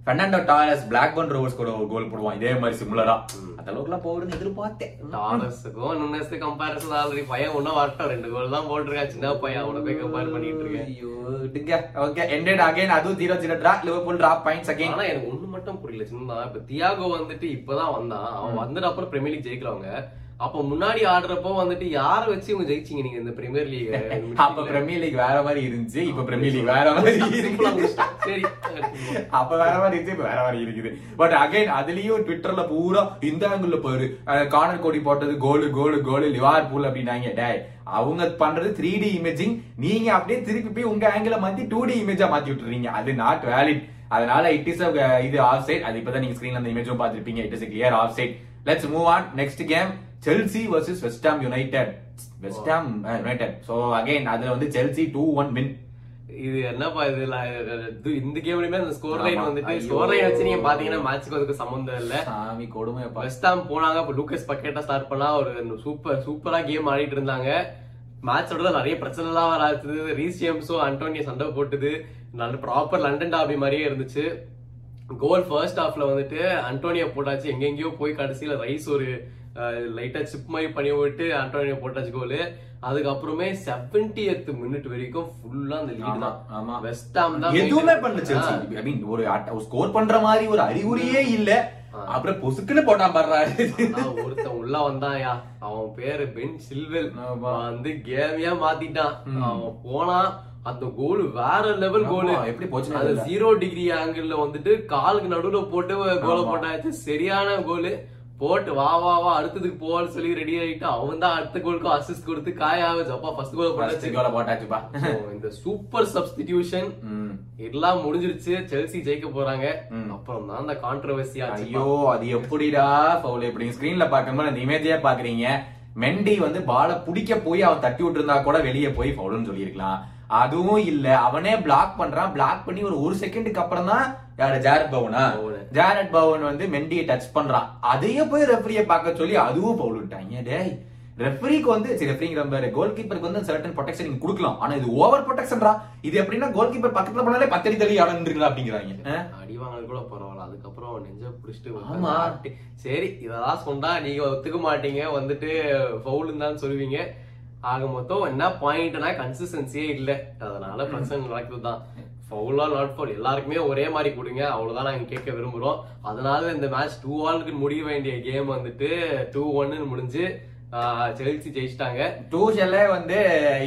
Speaker 1: Fernando Diaz Blackburn Rovers கூட ஒரு கோல் போடுவான். இதே மாதிரி சிமிலரா அந்த அளவுக்கு எல்லாம் போகுதுன்னு எதிர்பார்த்தேன்.
Speaker 2: டாலர்ஸுக்கும் நுண்ணஸுக்கு கம்பேரிசன் ஆல்ரெடி பையன் ஒன்னும் வரட்டும். ரெண்டு கோல் தான் போட்டிருக்கான் சின்ன பையன் அவனை போய் கம்பேர் பண்ணிட்டு இருக்கேன்.
Speaker 1: ஐயோ, விடுங்க ஓகே எண்டட் அகைன் அதுவும் zero zero draw Liverpool draw points again
Speaker 2: ஆனா எனக்கு ஒண்ணு மட்டும் புரியல. சின்னதா இப்ப தியாகோ வந்துட்டு இப்பதான் வந்தான். அவன் வந்துட்டு அப்புறம் பிரீமியர் லீக் ஜெயிக்கிறவங்க. அப்ப முன்னாடி ஆடுறப்போ வந்துட்டு யார வச்சு இவங்க ஜெயிச்சீங்க நீங்க இந்த பிரீமியர் லீக்
Speaker 1: அப்ப பிரீமியர் லீக் வேற மாதிரி இருந்துச்சு. இப்ப பிரீமியர் லீக் வேற மாதிரி
Speaker 2: சரி
Speaker 1: அப்ப வேற மாதிரி இருந்துச்சு இப்ப வேற மாதிரி இருக்குது. பட் அகைன் அதுலயும் ட்விட்டர்ல பூரா இந்த ஆங்கிள் பாரு. கார்னர் கோடி போட்டது கோலு கோலு கோலு லிவார் பூல் அப்படின்னாங்க. டேய் அவங்க பண்றது த்ரீ டி இமேஜிங் நீங்க அப்படியே திருப்பி போய் உங்க ஆங்கில மாத்தி டூ டி இமேஜா மாத்தி விட்டுறீங்க. அது நாட் வேலிட் அதனால இட் இஸ் இது ஆஃப் சைட் அது இப்பதான் நீங்க ஸ்கிரீன்ல அந்த இமேஜும் பாத்திருப்பீங்க it is clear offside let's move on next game Chelsea versus West Ham United West Ham United so again அதுல வந்து செல்சி டூ ஒன் வின்
Speaker 2: இது என்னப்பா இது? இந்த கேம்லயுமே அந்த ஸ்கோர் லைன். வந்துட்டு. ஸ்கோர் லைன் வச்சு நீங்க பாத்தீங்கன்னா மேட்ச்க்கு அதுக்கு சம்பந்தம் இல்ல.
Speaker 1: சாமி கொடுமையப்பா.
Speaker 2: வெஸ்ட் ஹாம் போனாங்க அப்ப லூக்கஸ் பக்கெட்டா ஸ்டார்ட் பண்ணா ஒரு சூப்பர் சூப்பரா கேம் ஆடிட்டு இருந்தாங்க. மேட்சோட நிறைய பிரச்சனை எல்லாம் வராது ரீஸ் ஜேம்ஸும் அண்டோனியோ சண்டை போட்டுது. நல்ல ப்ராப்பர் லண்டன் டாபி மாதிரியே இருந்துச்சு. கோல் ஃபர்ஸ்ட் ஹாஃப்ல வந்துட்டு அண்டோனியோ போட்டாச்சு. எங்கெங்கயோ போய் கடைசியில ரைஸ் ஒரு லைட்டா சிப் மாதிரி பண்ணி விட்டு அண்டோனியோ போட்டாச்சு கோல் அதுக்கப்புறமே 70th மினிட் வரைக்கும் ஃபுல்லா அந்த லீட் தான்.
Speaker 1: ஆமா.
Speaker 2: வெஸ்ட் ஹாம் தான்
Speaker 1: எதுவுமே பண்ணல. செல்சி ஐ மீன் ஒரு ஸ்கோர் பண்ற மாதிரி ஒரு அறிகுறியே இல்ல. அப்புறம் பொசுக்குன்னு போட்டான் பாடுறாரு
Speaker 2: ஒருத்தன் உள்ள வந்தாயா அவன் பேரு பென் சில்வெல் வந்து கேமியா மாத்திட்டான். அவன் போனா அந்த கோல் வேற லெவல் கோல்
Speaker 1: எப்படி போச்சுன்னே
Speaker 2: அது. ஜீரோ டிகிரி ஆங்கிள் வந்துட்டு காலுக்கு நடுவுல போட்டு கோல. போட்டாச்சு. சரியான கோல் போட்டு வா வா வா அடுத்ததுக்கு போவான்னு சொல்லி ரெடி ஆயிட்டு அவன் தான் அடுத்த கோலுக்கும் அசிஸ்ட் கொடுத்து காயாவ ஜப்பா ஃபர்ஸ்ட் கோல் போட்டாச்சு.
Speaker 1: போட்டாச்சுப்பா.
Speaker 2: இந்த சூப்பர் சப்ஸ்டிடியூஷன். எல்லாம் முடிஞ்சிருச்சு. செல்சி ஜெயிக்க போறாங்க. அப்புறம் தான் அந்த கான்ட்ரவர்சி ஆச்சு.
Speaker 1: ஐயோ அது எப்படிடா ஃபவுல் எப்படி ஸ்கிரீன்ல பாக்கும்போது அந்த இமேஜே பாக்குறீங்க மெண்டி வந்து பால புடிக்க போய் அவன் தட்டி விட்டுருந்தா கூட வெளியே போய் ஃபவுல்னு சொல்லியிருக்கலாம். அதுவும் இல்ல. அவனே பிளாக் பண்றான். பிளாக் பண்ணி ஒரு ஒரு செகண்டுக்கு அப்புறம் தான் யாரு ஜாரட் பவனா? ஜாரட் பவன் வந்து மெண்டியை டச் பண்றான். அதையே போய் ரெஃபரியை பார்க்க சொல்லி அதுவும் பவுல் விட்டாங்க டேய்? ரெஃபரிக்கு வந்து சரி ரெஃபரிங்கிற மாதிரி கோல் கீப்பருக்கு வந்து சர்டன் ப்ரொடெக்ஷன் நீங்க கொடுக்கலாம். ஆனா இது ஓவர் ப்ரொடெக்ஷன்ரா இது எப்படின்னா கோல் கீப்பர் பக்கத்துல போனாலே பத்தடி தள்ளி ஆடன்றீங்களா அப்படிங்கிறாங்க?
Speaker 2: அடி வாங்கினது கூட பரவாயில்ல. அதுக்கப்புறம் நெஞ்ச புடிச்சிட்டு
Speaker 1: ஆமா.
Speaker 2: சரி இதெல்லாம் சொன்னா நீங்க ஒத்துக்க மாட்டீங்க. வந்துட்டு ஃபவுல் தான் சொல்லுவீங்க. ஆக மொத்தம் என்ன பாயிண்ட்னா கன்சிஸ்டன்சியே இல்ல. அதனால பிரச்சனை நடக்குது தான் ஃபவுலா நாட் ஃபவுல் எல்லாருக்குமே ஒரே மாதிரி கொடுங்க. அவ்வளவுதான் நாங்க கேட்க விரும்புறோம். அதனால இந்த மேட்ச் டூ ஆலுக்கு முடிய வேண்டிய கேம் வந்துட்டு டூ ஒன்னு முடிஞ்சு செல்சி ஜெயிச்சிட்டாங்க.
Speaker 1: டூஷல்லே வந்து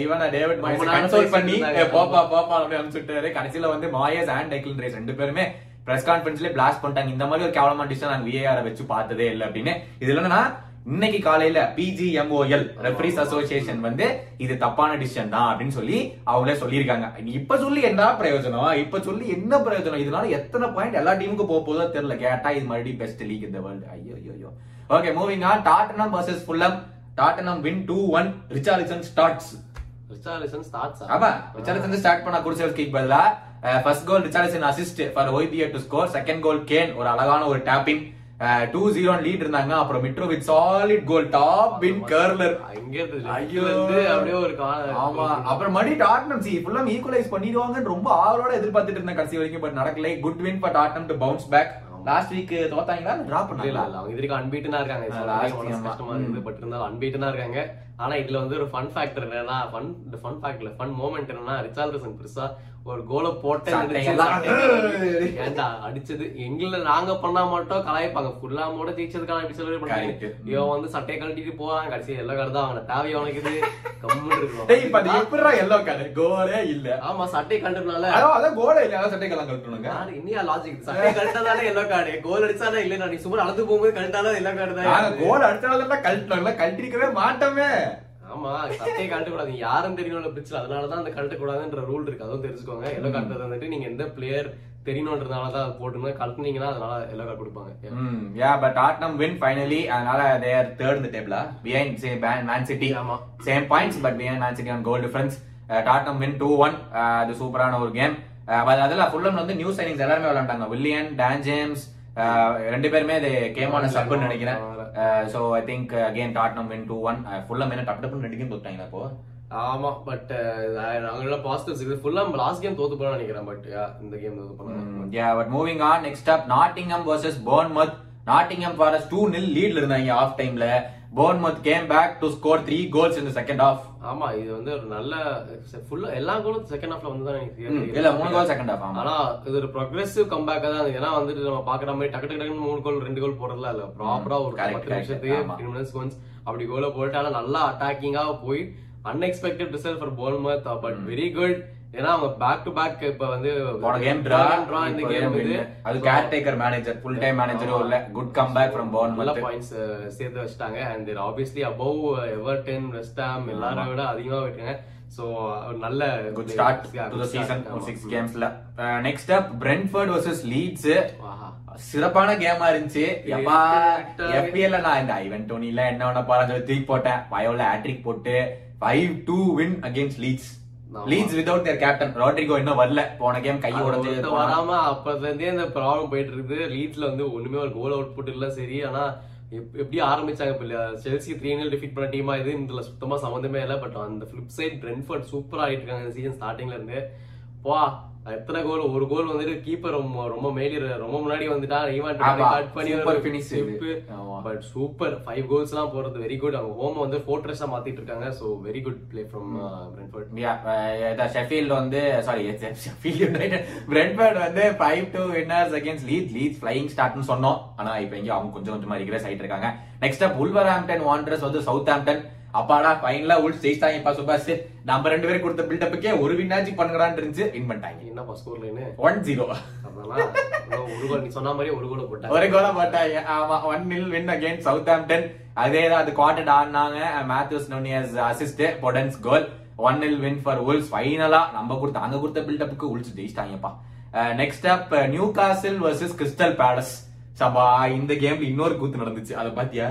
Speaker 1: இவன டேவிட் மாயஸ் கன்சோல் பண்ணி
Speaker 2: பேசிட்டு
Speaker 1: "ஏ, போப்பா போப்பா அப்படி அனுப்பிச்சுட்டாரு. கடைசியில வந்து மாயஸ் அண்ட் டெக்லின் ரேஸ் ரெண்டு பேருமே பிரஸ் கான்ஃபரன்ஸ்ல பிளாஸ்ட் பண்ணிட்டாங்க. இந்த மாதிரி ஒரு கேவலமான டிசிஷன் நாங்க விஏஆர் வச்சு பார்த்ததே இல்லை அப்படின்னு. இதுல என்னன்னா இன்னைக்கு காலையில பிஜிஎம்ஓஎல் ரெஃபரிஸ் அசோசியேஷன் வந்து இது தப்பான டிசிஷன் தான் அப்படின்னு சொல்லி அவங்களே சொல்லியிருக்காங்க. இப்ப சொல்லி என்ன பிரயோஜனம்? இப்ப சொல்லி என்ன பிரயோஜனம்? இதனால எத்தனை பாயிண்ட் எல்லா டீமுக்கும் போக போதோ தெரியல. கேட்டா இது மறுபடியும் பெஸ்ட் லீக் இந்த வேர்ல்டு ஐயோ ஐயோ okay moving on Tottenham versus Fulham Tottenham win two one Richarlison starts
Speaker 2: Richarlison starts
Speaker 1: ஆமா. ரிச்சார்லிசன் ஸ்டார்ட் பண்ண குடிசல்ஸ்கிக்கு பதிலா? First goal Richarlison assist for ஒய்பிஏ to score second goal Kane ஒரு அழகான ஒரு டேப்பிங் டூ ஜீரோ லீட் இருந்தாங்க. அப்புறம் Mitrovic solid goal top in curler
Speaker 2: அங்க இருந்து
Speaker 1: ஐயோ.
Speaker 2: இருந்து அப்படியே ஒரு
Speaker 1: ஆமா. அப்புறம் மறுபடி டாட்னம் சி ஃபுல்லா ஈக்குவலைஸ் பண்ணிடுவாங்கன்னு ரொம்ப ஆவலோட எதிர்பார்த்துட்டு இருந்தேன் கடைசி வரைக்கும் பட் நடக்கல. Good win for Tottenham to bounce back last week தோத்தாங்களா? Drop பண்ணல
Speaker 2: இல்ல. அவங்க இது வரைக்கும் unbeaten-ஆ இருக்காங்க. கஷ்டமா இருக்குது. But இருந்தாலும் unbeaten-ஆ இருக்காங்க. ஆனா இதுல வந்து ஒரு fun factor என்னன்னா, fun fact இல்ல, fun moment என்னன்னா, ரிச்சார்லிசன் பெருசா ஒரு கோல போட்டு
Speaker 1: சட்டையெல்லாம்
Speaker 2: ஏன்டா அடிச்சது? எங்கள நாங்க பண்ணா மட்டும் கலாய்ப்பாங்க. ஃபுல்லாமோட ஜெயிச்சதுக்கான இப்படி சொல்லி பண்ணாங்க. இவன் வந்து சட்டையை கழட்டிட்டு போறான் கடைசி எல்லா கார்டு தான் அவன தேவை அவனுக்கு இது? கம்முன்னு
Speaker 1: டேய் இப்ப
Speaker 2: இருக்கும்
Speaker 1: எப்படிடா எல்லோ கார்டு கோலே இல்ல.
Speaker 2: ஆமா சட்டையை கழட்டுனால
Speaker 1: அதான் கோலே இல்ல. அதான் சட்டைக்கெல்லாம் கழட்டணுங்க.
Speaker 2: யாரு? இன்னியா லாஜிக் சட்டையை கழட்டாதானே எல்லோ கார்டு கோல் அடிச்சாலே இல்ல நீ சும்மா நடந்து போகும்போது கழட்டாலும் எல்லோ கார்டு தான்
Speaker 1: கோல் அடிச்சாலும் கழட்டணும் கழட்டிருக்கவே மாட்டோமே.
Speaker 2: ஆமா சட்டையை கழட்ட கூடாது யாரும் தெரியணும்னு பிரச்சனை அதனாலதான் அந்த கழட்ட கூடாதுன்ற ரூல் இருக்கு. அதுவும் தெரிஞ்சுக்கோங்க. எல்லோ கார்டு வந்துட்டு நீங்க எந்த பிளேயர் தெரியணுன்றதுனால தான் அது போட்டுங்க கழட்டுனீங்கன்னா அதனால எல்லோ கார்டு கொடுப்பாங்க.
Speaker 1: ம் yeah but Tottenham win finally அதனால தே ஆர் தேர்ட் இந்த டேபிளா பிஹைண்ட் சே மேன் சிட்டி
Speaker 2: ஆமா.
Speaker 1: Same points but behind Man City on goal difference Tottenham win two one அது சூப்பரான ஒரு கேம் பட் அதில் ஃபுல்லம் வந்து நியூ சைனிங்ஸ் எல்லாருமே விளையாண்டாங்க. வில்லியன் டான் ஜேம்ஸ் ரெண்டு பேருமே இது கேமான சப்புன்னு நினைக்கிறேன். So I think again Tottenham win two one Fulham என்ன டப்பு டப்புன்னு ரெண்டு கேம் தோத்தாங்களா இப்போ?
Speaker 2: ஆமா பட் நாங்கள பாசிட்டிவ்ஸ் இருக்கு. ஃபுல்லா லாஸ்ட் கேம் தோத்து போறோம்னு நினைக்கிறேன் பட் இந்த கேம் தோத்து போனோம்
Speaker 1: ya but moving on next up Nottingham versus Bournemouth Nottingham Forest two nil லீட்ல இருந்தாங்க ஆஃப் டைம்ல Bournemouth came back to score three goals in second half
Speaker 2: ஆமா இது வந்து ஒரு நல்ல ஃபுல்லா எல்லா கோலும் செகண்ட் ஹாஃப்ல வந்து தான் எனக்கு
Speaker 1: இல்ல மூணு கோல் செகண்ட் ஆஃப்
Speaker 2: ஆனா இது ஒரு ப்ரோக்ரசிவ் கம்பேக் தான். ஏன்னா வந்துட்டு நம்ம பாக்குற மாதிரி டக்கு டக்கு டக்குன்னு மூணு கோல் ரெண்டு கோல் போடுறதுல இல்ல. ப்ராப்பரா ஒரு பத்து. நிமிஷத்துக்கு மினிட்ஸ் ஒன்ஸ் அப்படி கோல போட்டு ஆனா நல்லா அட்டாக்கிங்கா போய் unexpected result for Bournemouth but very good ஏன்னா அவங்க பேக் டு பேக் இப்ப வந்து
Speaker 1: கேம் டிரா
Speaker 2: டிரா இந்த கேம் இது
Speaker 1: அது caretaker manager full time மேனேஜரும் இல்ல குட் கம் பேக் ஃப்ரம்
Speaker 2: நல்ல
Speaker 1: போர்ன்மத்
Speaker 2: பாயிண்ட்ஸ் சேர்த்து வச்சிட்டாங்க. And they're obviously above Everton West Ham எல்லாரும் விட அதிகமா விட்டாங்க சோ நல்ல
Speaker 1: good start to the season
Speaker 2: start.
Speaker 1: Six
Speaker 2: ஆமா.
Speaker 1: கேம்ஸ்ல next up Brentford versus Leeds. சிறப்பான கேமா இருந்துச்சு. எப்பா. எஃபிஎல்ல நான் இந்த ஐவன் டோனில என்ன ஒண்ணு பாருங்க தூக்கி போட்டேன். பயோல ஹேட்ரிக் போட்டு five two win against Leeds. Leeds without their captain Rodrigo இன்னும் வரல. போன கேம் கை உடைஞ்சு
Speaker 2: வராம அப்பத்துல இருந்தே இந்த ப்ராப்ளம் போயிட்டு இருக்குது லீட்ஸ்ல வந்து ஒண்ணுமே ஒரு கோல் அவுட்புட் இல்ல. சரி ஆனா எப்- எப்படி ஆரம்பிச்சாங்க இப்ப செல்சி த்ரீ நல் டிஃபீட் பண்ண டீமா இது? இதுல சுத்தமா சம்மந்தமே இல்ல. பட் அந்த ஃபிளிப் சைட் பிரென்ஃபர்ட் சூப்பரா ஆயிட்டு இருக்காங்க இந்த சீசன் ஸ்டார்டிங்ல இருந்து. பா எத்தனை கோல் ஒரு கோல் வந்துட்டு கீப்பர் ரொம்ப ரொம்ப மேலி ரொம்ப முன்னாடி வந்துட்டா ஈவன் கட் பண்ணி
Speaker 1: இது. ஆமா.
Speaker 2: பட் சூப்பர் ஃபைவ் கோல்ஸ் எல்லாம் போறது வெரி குட் அவங்க ஹோம் வந்து ஃபோர்ட்ரெஸ்ஸா மாத்திட்டு இருக்காங்க. So very good play from Brentford
Speaker 1: Sheffield வந்து சாரி ஷெஃபீல்ட் யுனைடெட் பிரென்ஃபோர்ட் வந்து five two winners against Leeds Leeds flying ஸ்டார்ட்னு சொன்னோம். ஆனா இப்போ எங்கேயும் அவங்க கொஞ்சம் கொஞ்சமா ரிக்ரெஸ் ஆயிட்டு இருக்காங்க. Next up Wolverhampton Wanderers வந்து சவுத் ஆம்டன் அப்பாடா ஃபைனலா உள்ஸ் ஜெயிச்சிட்டாங்கப்பா சுபாஷ். நம்ம ரெண்டு பேரும் கொடுத்த பில்டப்புக்கே ஒரு வின்னாச்சு பண்ணுங்கடான்னு இருந்துச்சு வின் பண்ணிட்டாங்க.
Speaker 2: என்னப்பா ஸ்கோர் லைனு
Speaker 1: ஒன் ஜீரோ
Speaker 2: ஒரு கோல் நீ சொன்ன மாதிரி ஒரு கோல் போட்டாங்க.
Speaker 1: ஒரு கோல போட்டாங்க. ஆமா one nil win again south ஆம்டன் அதே தான் அது குவார்டர் ஆடினாங்க Matheus Nunes assist Podence goal one nil win for Wolves ஃபைனலா நம்ம கொடுத்த அங்க கொடுத்த பில்டப்புக்கு Wolves ஜெயிச்சிட்டாங்கப்பா. Next up Newcastle versus Crystal Palace சபா இந்த கேம்ல இன்னொரு கூத்து நடந்துச்சு. அதை பாத்தியா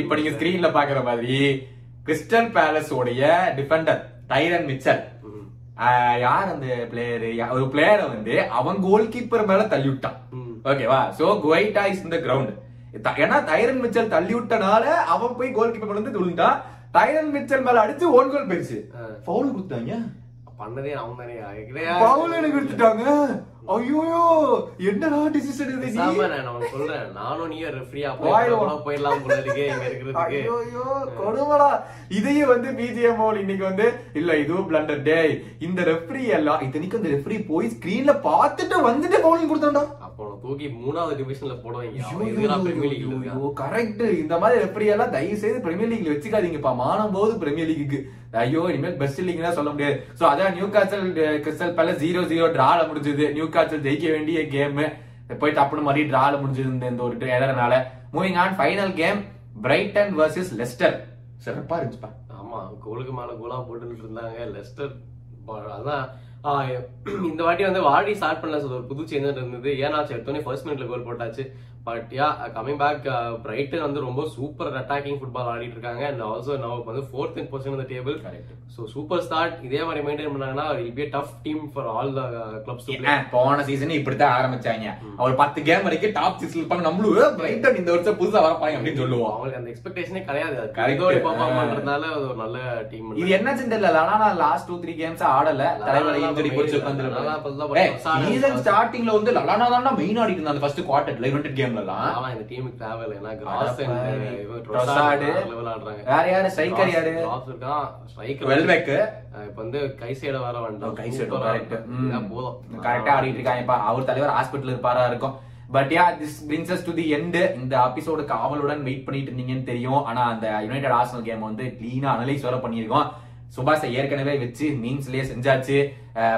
Speaker 1: இப்ப நீங்க ஸ்கிரீன்ல பாக்குற மாதிரி கிறிஸ்டல் பேலஸ் உடைய டிஃபெண்டர் டைரன் மிச்சல் யார் அந்த பிளேயர் ஒரு பிளேயரை வந்து அவன் கோல் கீப்பர் மேல தள்ளி விட்டான். ஓகேவா சோ குவைட்டா இஸ் இந்த கிரவுண்ட் ஏன்னா டைரன் மிச்சல் தள்ளி விட்டனால அவன் போய் கோல் கீப்பர் வந்து துள்ளிட்டான் டைரன் மிச்சல் மேல அடிச்சு ஒன் கோல் போயிருச்சு.
Speaker 2: ஆ.
Speaker 1: ஃபவுல் கொடுத்தாங்க
Speaker 2: பண்ணதே அவன் தானே.
Speaker 1: ஃபவுல் எனக்கு எடுத்துட்டாங்க ஐயோ என்னடா டிசிஷன் இது? நீ?
Speaker 2: நான் சொல்றேன். நானும் ரெஃப்ரியா
Speaker 1: வாயில
Speaker 2: போய் போயிடலாம் போல இருக்கே இங்க இருக்கிறதுக்கு.
Speaker 1: ஐயோ, கொடுமைடா. இதையே வந்து பிஜிஎம் இன்னைக்கு வந்து இல்ல இதுவும் பிளண்டர் டே இந்த ரெஃப்ரி எல்லாம் இத்தனைக்கு அந்த ரெஃப்ரி போய் ஸ்கிரீன்ல பார்த்துட்டு வந்துட்டு பவுலிங் கொடுத்தான்டா
Speaker 2: அப்போ தூக்கி மூணாவது டிவிஷன்ல போடுவாங்க
Speaker 1: கரெக்ட் இந்த மாதிரி ரெஃப்ரி எல்லாம் தயவு செய்து பிரீமியர் லீக்ல வச்சுக்காதீங்கப்பா. மானம் போது பிரீமியர் லீக்கு ஐயோ இனிமேல் பெஸ்ட் லீக் தான் சொல்ல முடியாது. சோ அதான் Newcastle Crystal Palace zero zero டிரால முடிஞ்சது. நியூ காசல் ஜெயிக்க வேண்டிய கேம் போய் டப்புனு மாதிரி டிரால முடிஞ்சது இந்த ஒரு எதனால moving on final game Brighton versus Leicester சிறப்பா இருந்துச்சுப்பா.
Speaker 2: ஆமா கோலுக்கு மேல கோலா போட்டுட்டு இருந்தாங்க. லெஸ்டர் அதான் இந்த வாட்டி வந்து வாடி ஸ்டார்ட் பண்ணல சொல்ல ஒரு புது சேஞ்சர் இருந்தது. ஏன்னாச்சு எடுத்தோடனே ஃபர்ஸ்ட் மினிட்ல கோல் போட்டாச்சு. But ya coming back Brighton வந்து ரொம்ப சூப்பர் அட்டாக்கிங் ஃபுட்பால் ஆடிட்டு இருக்காங்க. அண்ட் ஆல்சோ now வந்து ஃபோர்த் இன் பொசிஷன் இந்த table
Speaker 1: correct
Speaker 2: so super start இதே மாதிரி மெயின்டைன் பண்ணாங்கன்னா will be tough team for all the clubs
Speaker 1: போன சீசன் இப்படித்தான் ஆரம்பிச்சாங்க. அவர் பத்து கேம் வரைக்கும் டாப் சிக்ஸ் இருப்பாங்க. நம்மளும் பிரைட்டன் இந்த வருஷம் புதுசா வரப்பாங்க அப்படின்னு சொல்லுவோம்.
Speaker 2: அவங்களுக்கு அந்த எக்ஸ்பெக்டேஷனே கிடையாது. இதோட பர்ஃபார்ம் பண்றதுனால அது ஒரு நல்ல டீம்
Speaker 1: இது என்னச்சுன்னு தெரியல ஆனா நான் லாஸ்ட் டூ த்ரீ கேம்ஸ் ஆடல. தலைவலி
Speaker 2: இப்பதான் கொஞ்சம்
Speaker 1: சீசன் ஸ்டார்டிங்ல வந்து லலானா தான் மெயின் ஆடிட்டு இருந்தாங்க ஃபர்ஸ்ட் குவார்டர் யுனைடெட் கேம்ல எல்லாம்
Speaker 2: ஆனா இந்த டீமுக்கு தேவையில்லை. ஏன்னா கிராஸ் ஆடுறாங்க.
Speaker 1: வேற யாரு? ஸ்ட்ரைக்கர் யாரு?
Speaker 2: கிராஸ் இருக்கான் ஸ்ட்ரைக்கர்
Speaker 1: வெல்பெக்
Speaker 2: இப்ப வந்து கைசேட வர வேண்டாம்
Speaker 1: கை செட் கரெக்ட்
Speaker 2: போதும்.
Speaker 1: கரெக்டா ஆடிட்டு இருக்காங்கப்பா அவர் தலைவர் ஹாஸ்பிட்டல் இருப்பாரா இருக்கும். But ya this brings us to the end இந்த எபிசோடு காவலுடன் வெயிட் பண்ணிட்டு இருந்தீங்கன்னு தெரியும். ஆனா அந்த யுனைடெட் ஆர்சனல் கேம் வந்து கிளீனா அனலைஸ் வர பண்ணியிருக்கோம். சுபாஷை ஏற்கனவே வச்சு மீன்ஸ்லயே செஞ்சாச்சு.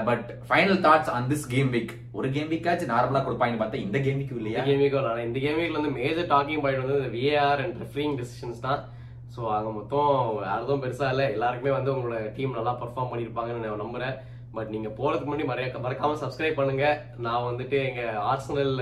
Speaker 1: But final thoughts on this game week ஒரு கேம் வீக்காச்சும் நார்மலா கொடுப்பாங்கன்னு பார்த்தா இந்த கேம் வீக் இல்லையா?
Speaker 2: கேம் கேமிக்கு வரலாம் இந்த கேமிக்கு வந்து மேஜர் டாக்கிங் பாயிண்ட் வந்து விஏஆர் அண்ட் ரெஃபரிங் டிசிஷன்ஸ் தான். ஸோ அங்க மொத்தம் யாரும் பெருசா இல்லை. எல்லாருக்குமே வந்து உங்களோட டீம் நல்லா பர்ஃபார்ம் பண்ணியிருப்பாங்கன்னு நான் நம்புறேன். பட் நீங்க போறதுக்கு முன்னாடி மறைய மறக்காம சப்ஸ்கிரைப் பண்ணுங்க. நான் வந்துட்டு எங்க ஆர்சனல்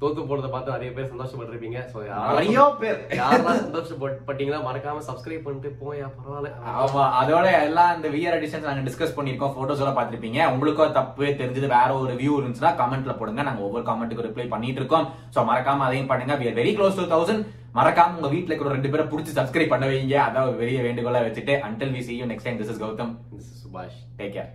Speaker 2: தோத்து போறதை பார்த்து நிறைய பேர் சந்தோஷப்பட்டிருப்பீங்க. ஸோ
Speaker 1: நிறைய பேர்.
Speaker 2: யாரெல்லாம் சந்தோஷப்பட்டீங்கன்னா மறக்காம சப்ஸ்கிரைப் பண்ணிட்டு போயா பரவாயில்ல.
Speaker 1: ஆமா அதோட எல்லாம் இந்த வியர் எடிஷன்ஸ் நாங்க டிஸ்கஸ் பண்ணிருக்கோம் போட்டோஸ் எல்லாம் பார்த்திருப்பீங்க. உங்களுக்கும் தப்பு தெரிஞ்சது வேற ஒரு வியூ இருந்துச்சுன்னா கமெண்ட்ல போடுங்க. நாங்க ஒவ்வொரு கமெண்ட்டுக்கு ரிப்ளை பண்ணிட்டு இருக்கோம். சோ மறக்காம அதையும் பண்ணுங்க. We are very close to thousand மறக்காம உங்க வீட்ல இருக்கிற ரெண்டு பேரை புடிச்சு சப்ஸ்கிரைப் பண்ண வைங்க. அதான் பெரிய வேண்டுகோளா வச்சுட்டு. Until we see you next time this is Gautham
Speaker 2: This is Subash
Speaker 1: take care